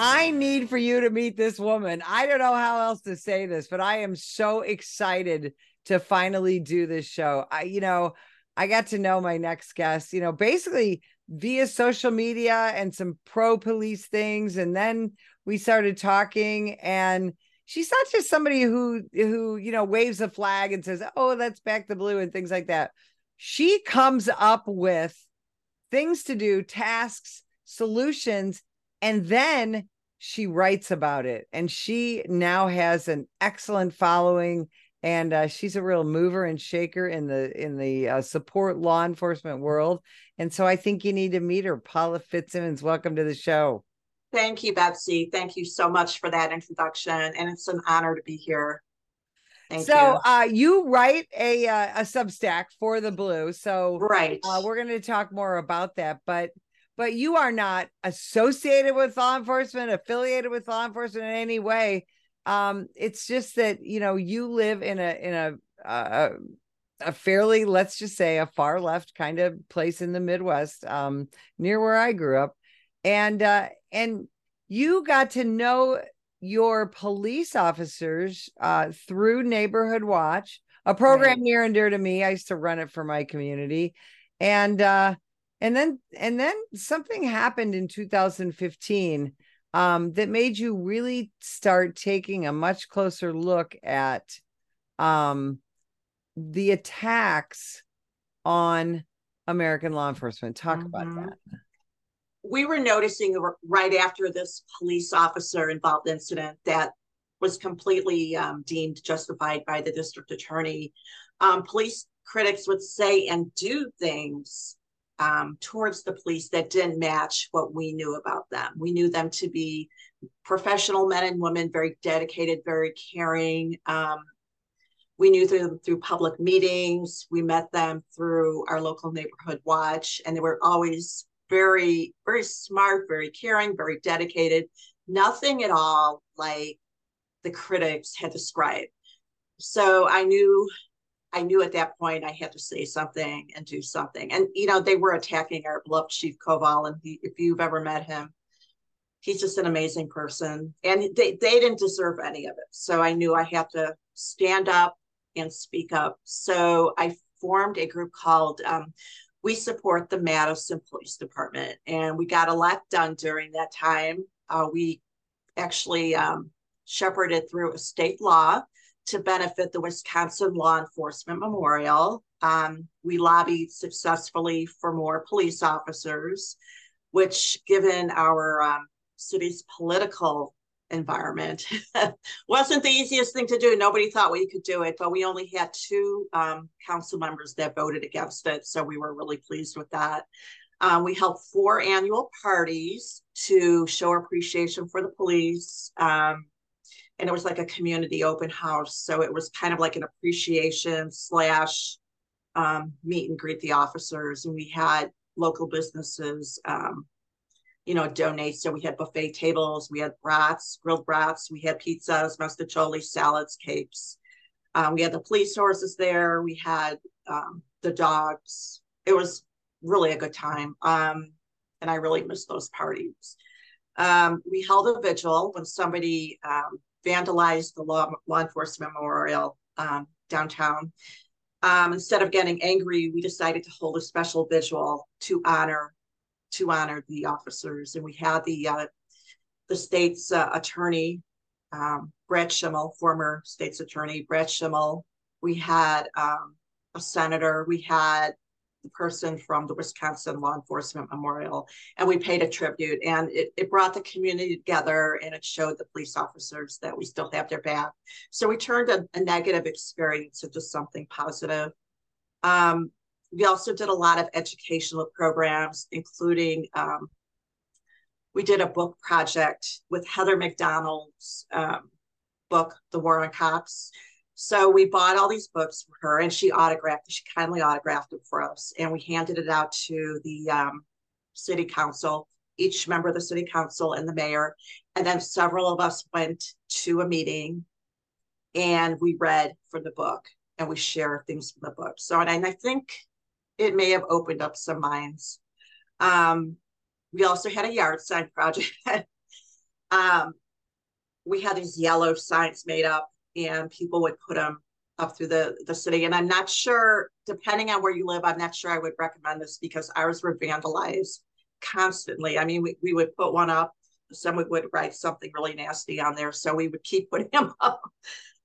I need for you to meet this woman. I don't know how else to say this, but I am so excited to finally do this show. I, you know, I got to know my next guest, you know, basically via social media and some pro police things. And then we started talking and she's not just somebody who who you know waves a flag and says oh that's back the blue and things like that she comes up with things to do tasks solutions and then she writes about it and she now has an excellent following and uh, she's a real mover and shaker in the in the uh, support law enforcement world and so i think you need to meet her paula fitzsimmons welcome to the show Thank you, Betsy. Thank you so much for that introduction. And it's an honor to be here. Thank so, you. Uh, you write a uh, a Substack for the Blue. So, right. Uh, we're going to talk more about that. But but you are not associated with law enforcement, affiliated with law enforcement in any way. Um, it's just that you know you live in a in a a, a fairly let's just say a far left kind of place in the Midwest, um, near where I grew up, and uh, and you got to know your police officers uh, through Neighborhood Watch, a program right. near and dear to me. I used to run it for my community, and uh, and then and then something happened in 2015 um, that made you really start taking a much closer look at um, the attacks on American law enforcement. Talk mm-hmm. about that we were noticing right after this police officer involved incident that was completely um, deemed justified by the district attorney. Um, police critics would say and do things um, towards the police that didn't match what we knew about them. We knew them to be professional men and women, very dedicated, very caring. Um, we knew them through public meetings. We met them through our local neighborhood watch, and they were always very, very smart, very caring, very dedicated. Nothing at all like the critics had described. So I knew I knew at that point I had to say something and do something. And you know, they were attacking our beloved Chief Koval, and he, if you've ever met him, he's just an amazing person. And they they didn't deserve any of it. So I knew I had to stand up and speak up. So I formed a group called um, we support the Madison Police Department, and we got a lot done during that time. Uh, we actually um, shepherded through a state law to benefit the Wisconsin Law Enforcement Memorial. Um, we lobbied successfully for more police officers, which, given our um, city's political environment. Wasn't the easiest thing to do. Nobody thought we could do it, but we only had two um, council members that voted against it. So we were really pleased with that. Um, we held four annual parties to show appreciation for the police. Um, and it was like a community open house. So it was kind of like an appreciation slash um, meet and greet the officers. And we had local businesses um, you know, donate. So we had buffet tables, we had brats, grilled brats, we had pizzas, mostaccioli, salads, cakes. Um, we had the police horses there. We had um, the dogs. It was really a good time. Um, and I really miss those parties. Um, we held a vigil when somebody um, vandalized the law, law enforcement memorial um, downtown. instead of getting angry, we decided to hold a special vigil to honor to honor the officers. And we had the uh, the state's uh, attorney, um, Brad Schimel, former state's attorney Brad Schimel. We had um, a senator. We had the person from the Wisconsin Law Enforcement Memorial, and we paid a tribute. And it, it brought the community together and it showed the police officers that we still have their back. So we turned a, a negative experience into something positive. Um, we also did a lot of educational programs, including um, we did a book project with Heather Mac Donald's um, book, The War on Cops. So we bought all these books for her, and she autographed. She kindly autographed them for us, and we handed it out to the um, city council, each member of the city council, and the mayor. And then several of us went to a meeting, and we read from the book, and we share things from the book. So, and I think it may have opened up some minds. Um, we also had a yard sign project. um, we had these yellow signs made up, and people would put them up through the the city. And I'm not sure, depending on where you live, I'm not sure I would recommend this because ours were vandalized constantly. I mean, we, we would put one up, someone would write something really nasty on there, so we would keep putting them up.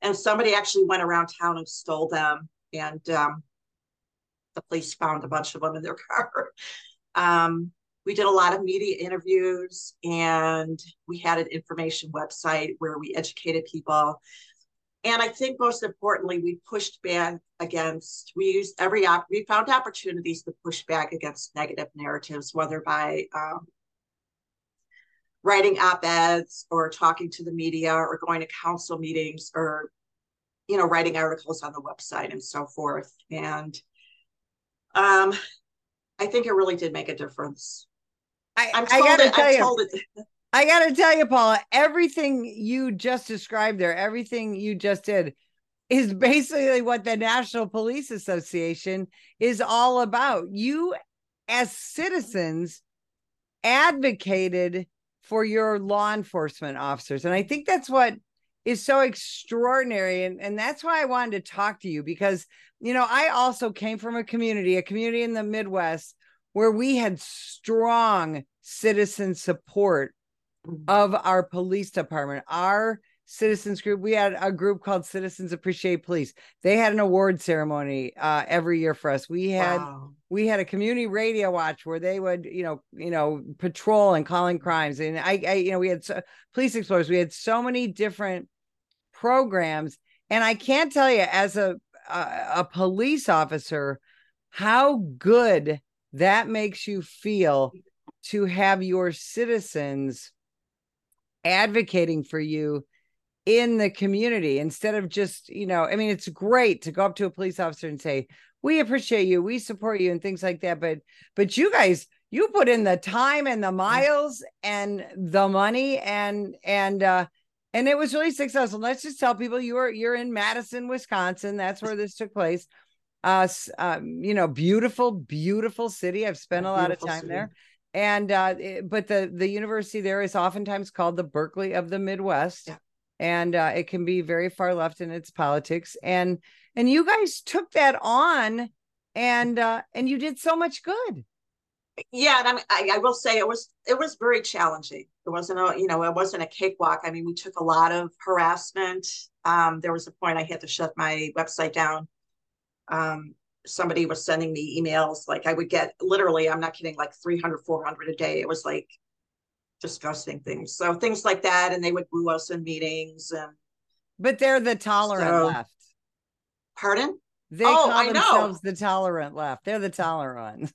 And somebody actually went around town and stole them, and um, the police found a bunch of them in their car. Um, we did a lot of media interviews and we had an information website where we educated people and i think most importantly we pushed back against we used every op we found opportunities to push back against negative narratives whether by um, writing op-eds or talking to the media or going to council meetings or you know writing articles on the website and so forth and um i think it really did make a difference I, I'm told I gotta it, tell I'm you, told it. I gotta tell you, Paula, everything you just described there, everything you just did is basically what the National Police Association is all about. You, as citizens, advocated for your law enforcement officers. And I think that's what is so extraordinary. And, and that's why I wanted to talk to you because, you know, I also came from a community, a community in the Midwest where we had strong citizen support. Of our police department. Our citizens group, we had a group called Citizens Appreciate Police. They had an award ceremony uh, every year for us. We had wow. we had a community radio watch where they would, you know, you know, patrol and calling crimes. And I, I you know, we had so, police explorers. We had so many different programs. And I can't tell you as a a, a police officer how good that makes you feel to have your citizens advocating for you in the community instead of just, you know, I mean, it's great to go up to a police officer and say, we appreciate you, we support you, and things like that. But, but you guys, you put in the time and the miles and the money and, and, uh, and it was really successful. Let's just tell people you are you're in Madison, Wisconsin. That's where this took place uh, um, you know, beautiful, beautiful city. I've spent a lot of time city. there. And uh, it, but the the university there is oftentimes called the Berkeley of the Midwest. Yeah. And uh, it can be very far left in its politics. And and you guys took that on and uh, and you did so much good. Yeah, and I, mean, I, I will say it was it was very challenging. It wasn't a you know it wasn't a cakewalk. I mean, we took a lot of harassment. Um, there was a point I had to shut my website down um, somebody was sending me emails like i would get literally i'm not kidding like 300 400 a day. It was like disgusting things. So things like that and they would woo us in meetings and but they're the tolerant so, left. Pardon? They oh, call themselves the tolerant left. They're the tolerant.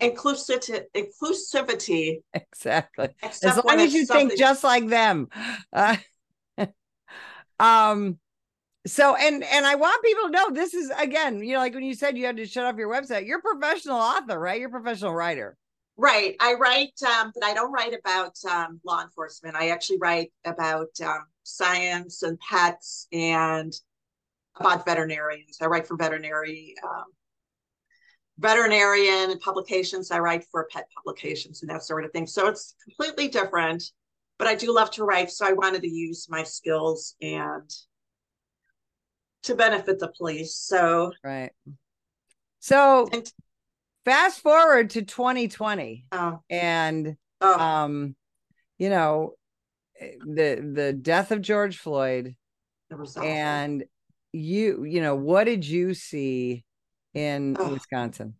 Inclusivity inclusivity. Exactly. As long as you think just like them. Uh, um so and and i want people to know this is again you know like when you said you had to shut off your website you're a professional author right? You're a professional writer. Right. I write um but i don't write about um, law enforcement. I actually write about um, science and pets and about veterinarians. I write for veterinary um, veterinarian publications. I write for pet publications and that sort of thing. So it's completely different but i do love to write so i wanted to use my skills and to benefit the police. So right. So and, fast forward to 2020, oh, and oh. um, you know, the the death of George Floyd, and you you know what did you see in oh. Wisconsin?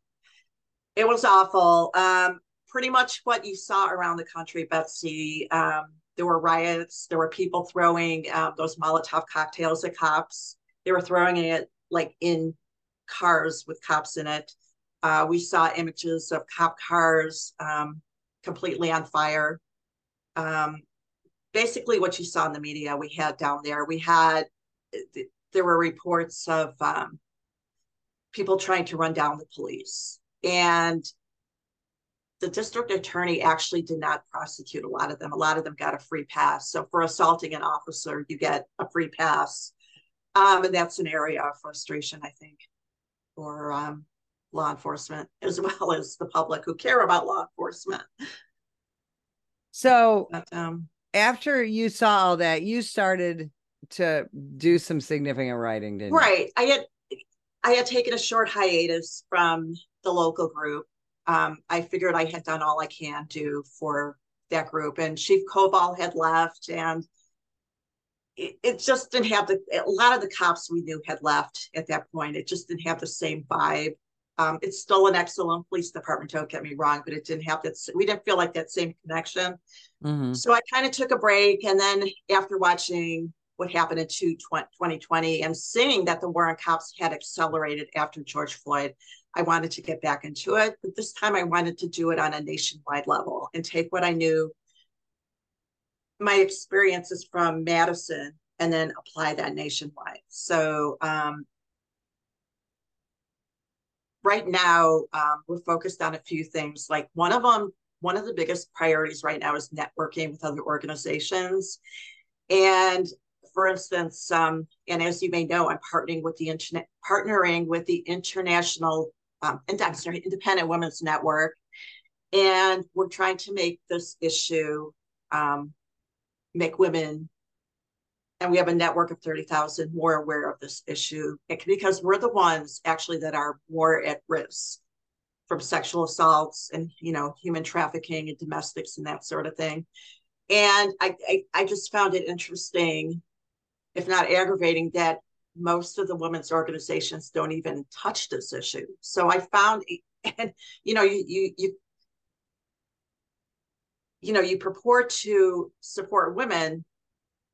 It was awful. Um, pretty much what you saw around the country, Betsy. Um, there were riots. There were people throwing uh, those Molotov cocktails at cops. They were throwing it like in cars with cops in it. Uh, we saw images of cop cars um, completely on fire. Um, basically, what you saw in the media, we had down there. We had there were reports of um, people trying to run down the police, and the district attorney actually did not prosecute a lot of them. A lot of them got a free pass. So for assaulting an officer, you get a free pass. Um, and that's an area of frustration, I think, for um, law enforcement as well as the public who care about law enforcement. So, but, um, after you saw all that, you started to do some significant writing, didn't right. you? Right. I had I had taken a short hiatus from the local group. Um, I figured I had done all I can do for that group, and Chief Koval had left, and it, it just didn't have the. A lot of the cops we knew had left at that point. It just didn't have the same vibe. Um, it's still an excellent police department. Don't get me wrong, but it didn't have that. We didn't feel like that same connection. Mm-hmm. So I kind of took a break, and then after watching what happened in 2020 and seeing that the war on cops had accelerated after George Floyd, I wanted to get back into it. But this time I wanted to do it on a nationwide level and take what I knew, my experiences from Madison, and then apply that nationwide. So um, right now um, we're focused on a few things. Like one of them, one of the biggest priorities right now is networking with other organizations. And for instance, um, and as you may know, I'm partnering with the internet, partnering with the International um, Independent Women's Network, and we're trying to make this issue um, make women, and we have a network of thirty thousand more aware of this issue because we're the ones actually that are more at risk from sexual assaults and you know human trafficking and domestics and that sort of thing and I, I, I just found it interesting if not aggravating, that most of the women's organizations don't even touch this issue. So I found, and you know, you you you you know, you purport to support women,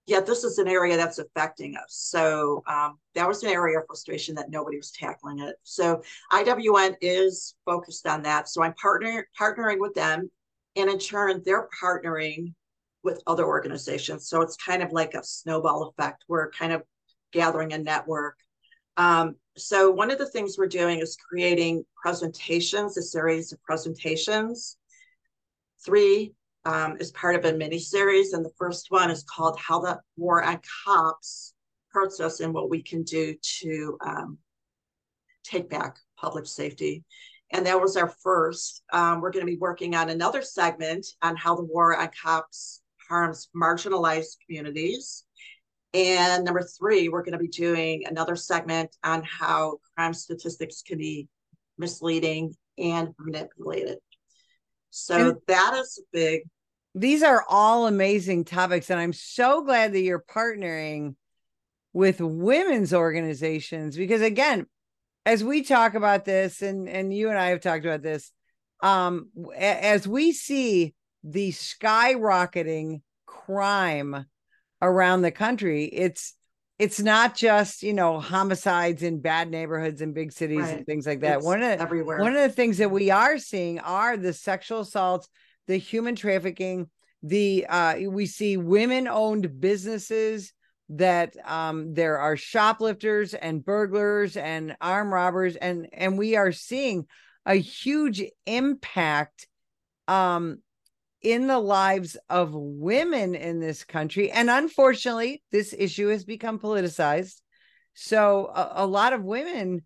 yet this is an area that's affecting us. So um, that was an area of frustration that nobody was tackling it. So IWN is focused on that. So I'm partner partnering with them, and in turn, they're partnering with other organizations. So it's kind of like a snowball effect. We're kind of gathering a network. Um, so one of the things we're doing is creating presentations, a series of presentations. Three um, is part of a mini series, and the first one is called "How the War on Cops Hurts Us and What We Can Do to um, Take Back Public Safety." And that was our first. Um, we're going to be working on another segment on how the war on cops harms marginalized communities. And number three, we're going to be doing another segment on how crime statistics can be misleading and manipulated. So and that is a big. These are all amazing topics. And I'm so glad that you're partnering with women's organizations because, again, as we talk about this, and, and you and I have talked about this, um, as we see the skyrocketing crime around the country it's it's not just you know homicides in bad neighborhoods in big cities right. and things like that it's one of the, everywhere one of the things that we are seeing are the sexual assaults the human trafficking the uh we see women owned businesses that um there are shoplifters and burglars and armed robbers and and we are seeing a huge impact um in the lives of women in this country. And unfortunately, this issue has become politicized. So a, a lot of women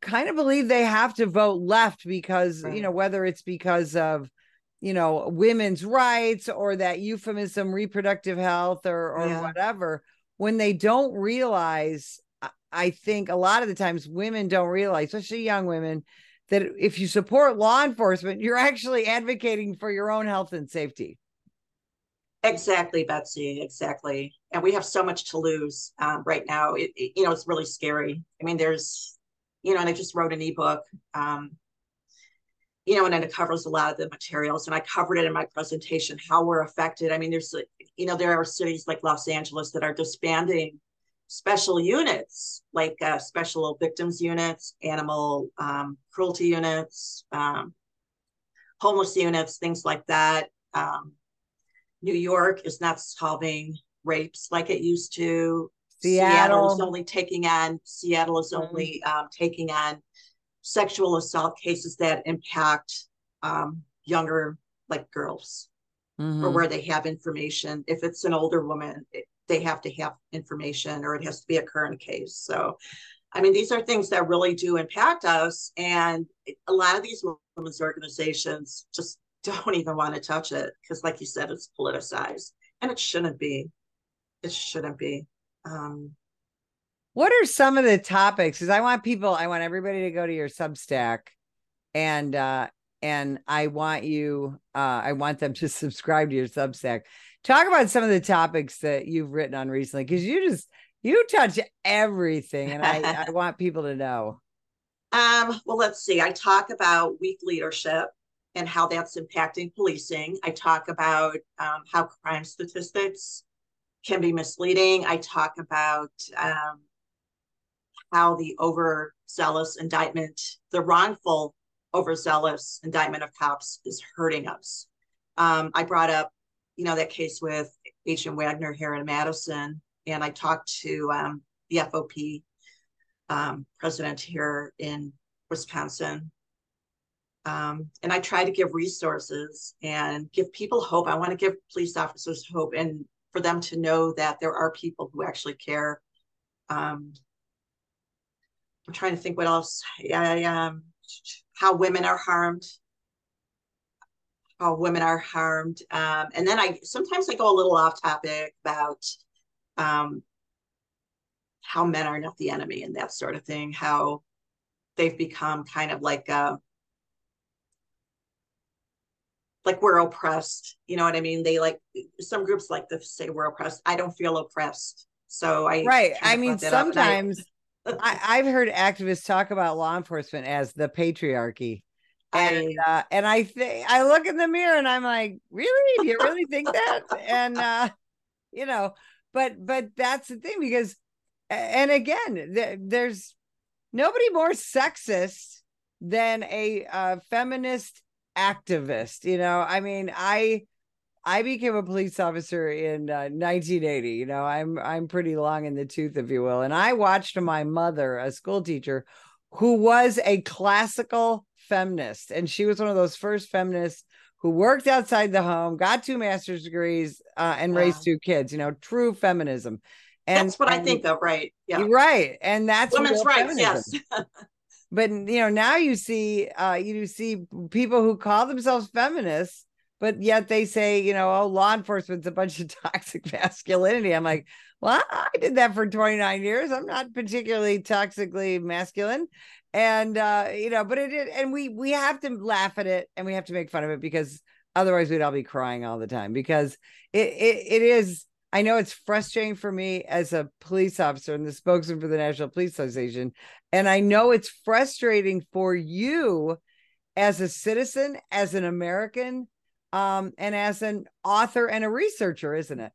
kind of believe they have to vote left because, right. you know, whether it's because of, you know, women's rights or that euphemism, reproductive health or, or yeah. whatever, when they don't realize, I think a lot of the times women don't realize, especially young women, that if you support law enforcement, you're actually advocating for your own health and safety. Exactly, Betsy. Exactly. And we have so much to lose um, right now. It, it, you know, it's really scary. I mean, there's, you know, and I just wrote an ebook, um, you know, and then it covers a lot of the materials. And I covered it in my presentation how we're affected. I mean, there's, you know, there are cities like Los Angeles that are disbanding special units like uh, special victims units, animal um, cruelty units, um, homeless units, things like that. Um, New York is not solving rapes like it used to. Seattle, Seattle is only taking on Seattle is mm-hmm. only um, taking on sexual assault cases that impact um, younger like girls mm-hmm. or where they have information. If it's an older woman, it, they have to have information or it has to be a current case. So, I mean, these are things that really do impact us. And a lot of these women's organizations just don't even want to touch it because, like you said, it's politicized. and it shouldn't be. It shouldn't be. Um, what are some of the topics? Because I want people, I want everybody to go to your Substack, and uh, and I want you, uh, I want them to subscribe to your Substack. Talk about some of the topics that you've written on recently, because you just you touch everything, and I, I want people to know. Um, well, let's see. I talk about weak leadership and how that's impacting policing. I talk about um, how crime statistics can be misleading. I talk about um, how the overzealous indictment, the wrongful overzealous indictment of cops is hurting us. Um, I brought up, you know, that case with Agent Wagner here in Madison, and I talked to um, the FOP um, president here in Wisconsin. Um, and I try to give resources and give people hope. I want to give police officers hope and for them to know that there are people who actually care. I'm trying to think what else. I, um, how women are harmed. How women are harmed. Um, and then I sometimes I go a little off topic about um, how men are not the enemy and that sort of thing. How they've become kind of like uh, like we're oppressed. You know what I mean? They like some groups like to say we're oppressed. I don't feel oppressed. So I right. I mean, sometimes I, I've heard activists talk about law enforcement as the patriarchy. And I, uh, and I think I look in the mirror and I'm like, really? Do you really think that? and uh, you know, but but that's the thing because, and again, th- there's nobody more sexist than a uh, feminist activist. You know, I mean, I I became a police officer in uh, 1980. You know, I'm I'm pretty long in the tooth, if you will, and I watched my mother, a school teacher, who was a classical feminist, and she was one of those first feminists who worked outside the home, got two master's degrees, uh, and raised two kids. You know, true feminism. And that's what and, I think of, right? Yeah, right. And that's women's rights. Feminism. Yes. but you know, now you see, uh, you see people who call themselves feminists but yet they say, you know, oh, law enforcement's a bunch of toxic masculinity. I'm like, well, I did that for 29 years. I'm not particularly toxically masculine. And uh, you know, but it, and we we have to laugh at it and we have to make fun of it because otherwise we'd all be crying all the time because it it, it is I know it's frustrating for me as a police officer and the spokesman for the National Police Association. And I know it's frustrating for you as a citizen, as an American, um, and as an author and a researcher, isn't it?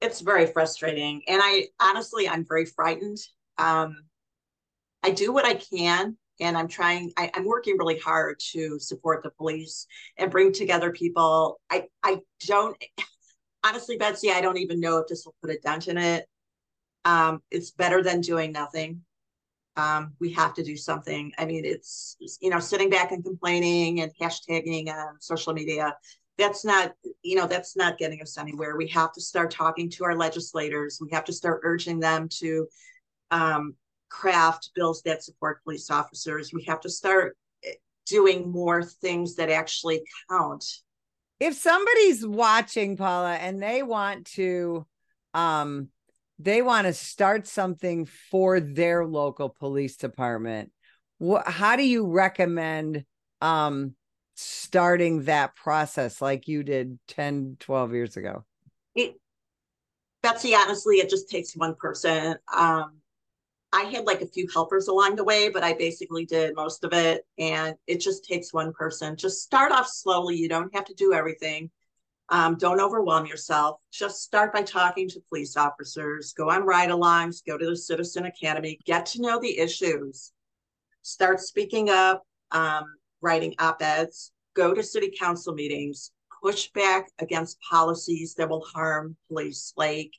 It's very frustrating. And I honestly, I'm very frightened. Um, I do what I can, and I'm trying, I, I'm working really hard to support the police and bring together people. I, I don't, honestly, Betsy, I don't even know if this will put a dent in it. Um, it's better than doing nothing um, we have to do something. I mean, it's, you know, sitting back and complaining and hashtagging on social media. That's not, you know, that's not getting us anywhere. We have to start talking to our legislators. We have to start urging them to um, craft bills that support police officers. We have to start eh, doing more things that actually count. If somebody's watching, Paula, and they want to um they want to start something for their local police department. What how do you recommend um starting that process like you did 10 12 years ago? It, betsy honestly it just takes one person. Um i had like a few helpers along the way but i basically did most of it and it just takes one person. Just start off slowly. You don't have to do everything um, don't overwhelm yourself. Just start by talking to police officers, go on ride alongs, go to the Citizen Academy, get to know the issues, start speaking up, um, writing op eds, go to city council meetings, push back against policies that will harm police. Like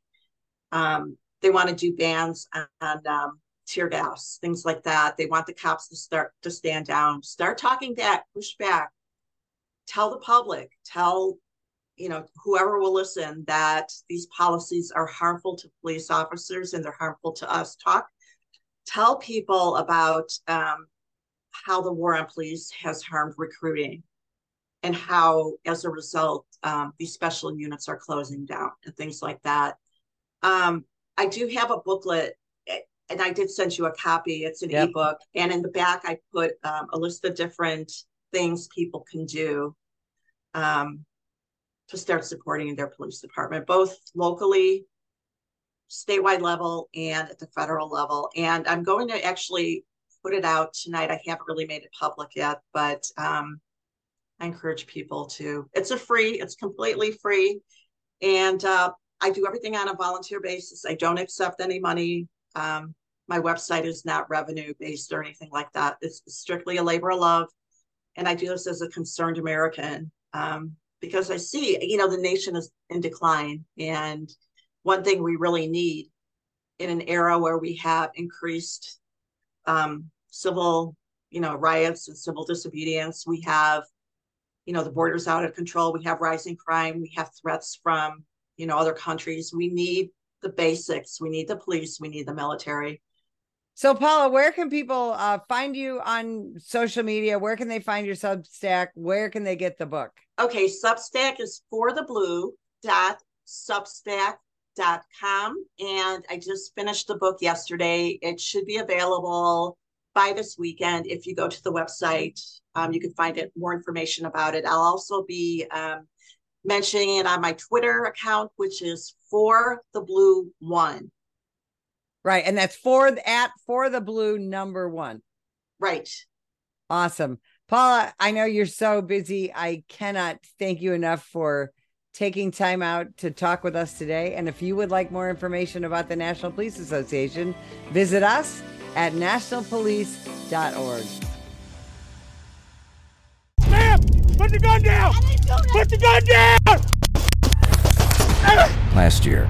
um, they want to do bans on, on um, tear gas, things like that. They want the cops to start to stand down, start talking back, push back, tell the public, tell you know, whoever will listen that these policies are harmful to police officers and they're harmful to us. Talk, tell people about um, how the war on police has harmed recruiting and how, as a result, um, these special units are closing down and things like that. Um, I do have a booklet, eh, and I did send you a copy. It's an yep. ebook, and in the back I put um, a list of different things people can do um, to start supporting their police department, both locally, statewide level, and at the federal level. And I'm going to actually put it out tonight. I haven't really made it public yet, but um, I encourage people to. It's a free. It's completely free, and uh, I do everything on a volunteer basis. I don't accept any money. Um, my website is not revenue based or anything like that. It's strictly a labor of love, and I do this as a concerned American um, because I see, you know, the nation is in decline. And one thing we really need in an era where we have increased um, civil, you know, riots and civil disobedience, we have, you know, the borders out of control, we have rising crime, we have threats from, you know, other countries. We need the basics. We need the police, we need the military. So, Paula, where can people uh, find you on social media? Where can they find your Substack? Where can they get the book? Okay, Substack is for the blue dot substack.com. And I just finished the book yesterday. It should be available by this weekend. If you go to the website, um, you can find it more information about it. I'll also be um, mentioning it on my Twitter account, which is for the blue one. Right. And that's for at for the blue number one. Right. Awesome. Paula, I know you're so busy. I cannot thank you enough for taking time out to talk with us today. And if you would like more information about the National Police Association, visit us at nationalpolice.org. Ma'am, put the gun down! Put the gun down! Last year,